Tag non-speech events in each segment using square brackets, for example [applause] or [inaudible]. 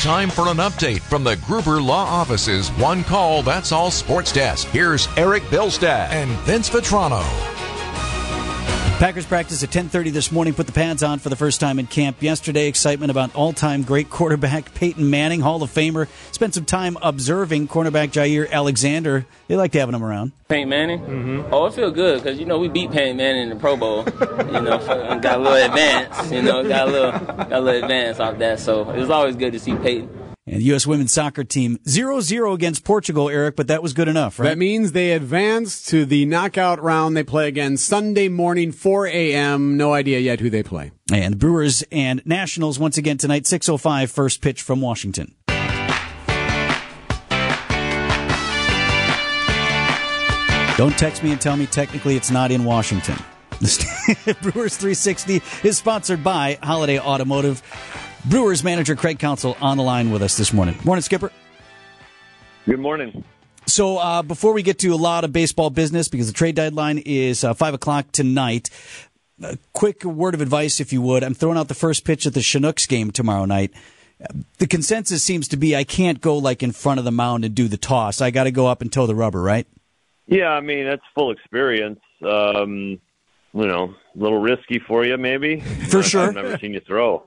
time for an update from the Gruber Law Office's One Call That's All Sports Desk. Here's Eric Bilstad and Vince Vitrano. Packers practice at 10:30 this morning. Put the pads on for the first time in camp yesterday. Excitement about all-time great [laughs] quarterback Peyton Manning, Hall of Famer. Spent some time observing cornerback Jaire Alexander. They liked having him around. Peyton Manning. Mm-hmm. Oh, it feel good because you know we beat Peyton Manning in the Pro Bowl. you know, got a little advance. You know, got a little got a little advance off that. So it was always good to see Peyton. And the U.S. women's soccer team 0-0 against Portugal, Eric, but that was good enough, right? That means they advance to the knockout round. They play again Sunday morning, 4 a.m. No idea yet who they play. And the Brewers and Nationals once again tonight, 6.05, first pitch from Washington. Don't text me and tell me technically it's not in Washington. [laughs] Brewers 360 is sponsored by Holiday Automotive. Brewers manager Craig Counsell on the line with us this morning. Morning, Skipper. Good morning. So uh, before we get to a lot of baseball business, because the trade deadline is uh, five o'clock tonight, a quick word of advice, if you would. I'm throwing out the first pitch at the Chinooks game tomorrow night. The consensus seems to be I can't go like in front of the mound and do the toss. I got to go up and toe the rubber, right? Yeah, I mean that's full experience. Um, you know, a little risky for you, maybe. For sure. I've never seen you throw.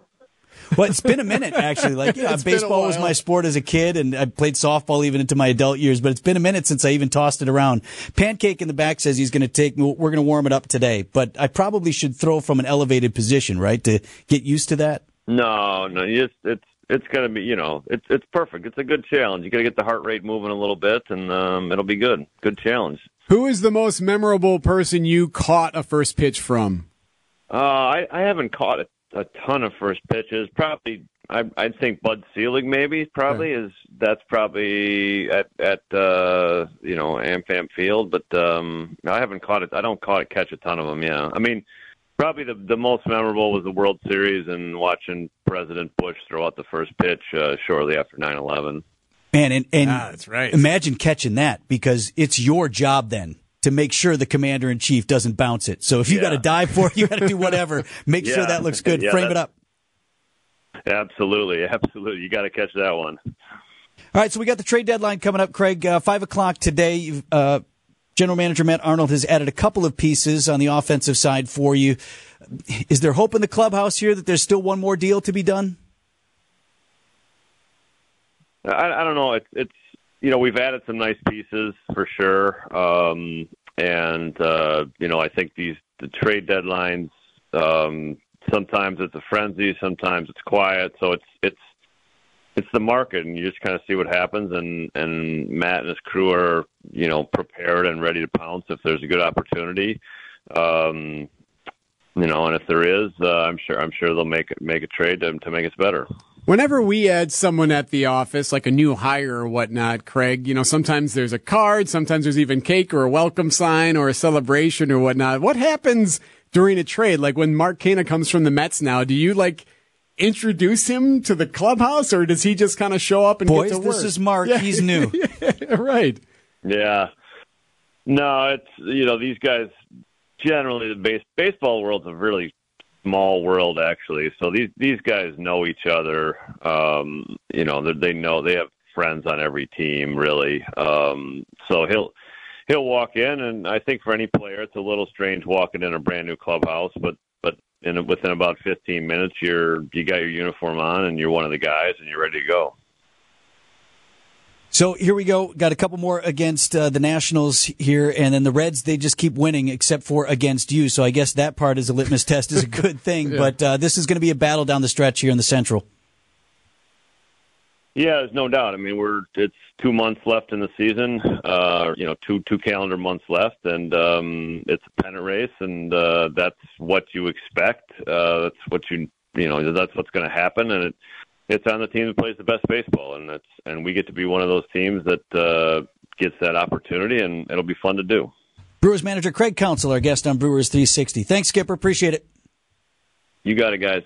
Well, it's been a minute actually. Like, [laughs] yeah, baseball was my sport as a kid, and I played softball even into my adult years. But it's been a minute since I even tossed it around. Pancake in the back says he's going to take. We're going to warm it up today, but I probably should throw from an elevated position, right, to get used to that. No, no, you just it's it's going to be you know it's it's perfect. It's a good challenge. You got to get the heart rate moving a little bit, and um, it'll be good. Good challenge. Who is the most memorable person you caught a first pitch from? Uh, I, I haven't caught a, a ton of first pitches. Probably, I, I'd think Bud Selig maybe probably is that's probably at at uh, you know AmFam Field, but um, I haven't caught it. I don't caught it catch a ton of them. Yeah, I mean, probably the the most memorable was the World Series and watching President Bush throw out the first pitch uh, shortly after nine eleven. Man, and, and ah, that's right. imagine catching that because it's your job then to make sure the commander in chief doesn't bounce it. So if you Yeah. got to dive for it, you got to do whatever. [laughs] Make sure that looks good. Yeah, Frame it up. Absolutely, absolutely. You got to catch that one. All right, so we got the trade deadline coming up, Craig. Uh, Five o'clock today. Uh, General Manager Matt Arnold has added a couple of pieces on the offensive side for you. Is there hope in the clubhouse here that there's still one more deal to be done? I, I don't know. It's it's you know we've added some nice pieces for sure, um, and uh, you know I think these the trade deadlines. Um, sometimes it's a frenzy, sometimes it's quiet. So it's it's it's the market, and you just kind of see what happens. And and Matt and his crew are you know prepared and ready to pounce if there's a good opportunity. Um, you know, and if there is, uh, I'm sure I'm sure they'll make make a trade to, to make us better. Whenever we add someone at the office, like a new hire or whatnot, Craig, you know, sometimes there's a card, sometimes there's even cake or a welcome sign or a celebration or whatnot. What happens during a trade? Like when Mark Canha comes from the Mets now, do you like introduce him to the clubhouse or does he just kind of show up and Boys, get to work? this is Mark. Yeah. He's new. [laughs] right. Yeah. No, it's you know these guys generally the base baseball world's a really small world actually. So these these guys know each other. Um, you know they, know they have friends on every team really. Um, so he'll he'll walk in, and I think for any player it's a little strange walking in a brand new clubhouse, but but in within about 15 minutes you're you got your uniform on and you're one of the guys and you're ready to go. So here we go. Got a couple more against uh, the Nationals here, and then the Reds. They just keep winning, except for against you. So I guess that part is a litmus test is a [laughs] good thing. But uh, this is going to be a battle down the stretch here in the Central. Yeah, there's no doubt. I mean, we're it's two months left in the season. Uh, you know, two two calendar months left, and um, it's a pennant race, and uh, that's what you expect. Uh, that's what you you know that's what's going to happen, and it it's on the team that plays the best baseball, and it's and we get to be one of those teams that uh, gets that opportunity, and it'll be fun to do. Brewers manager Craig Counsell, our guest on Brewers 360. Thanks, Skipper. Appreciate it. You got it, guys.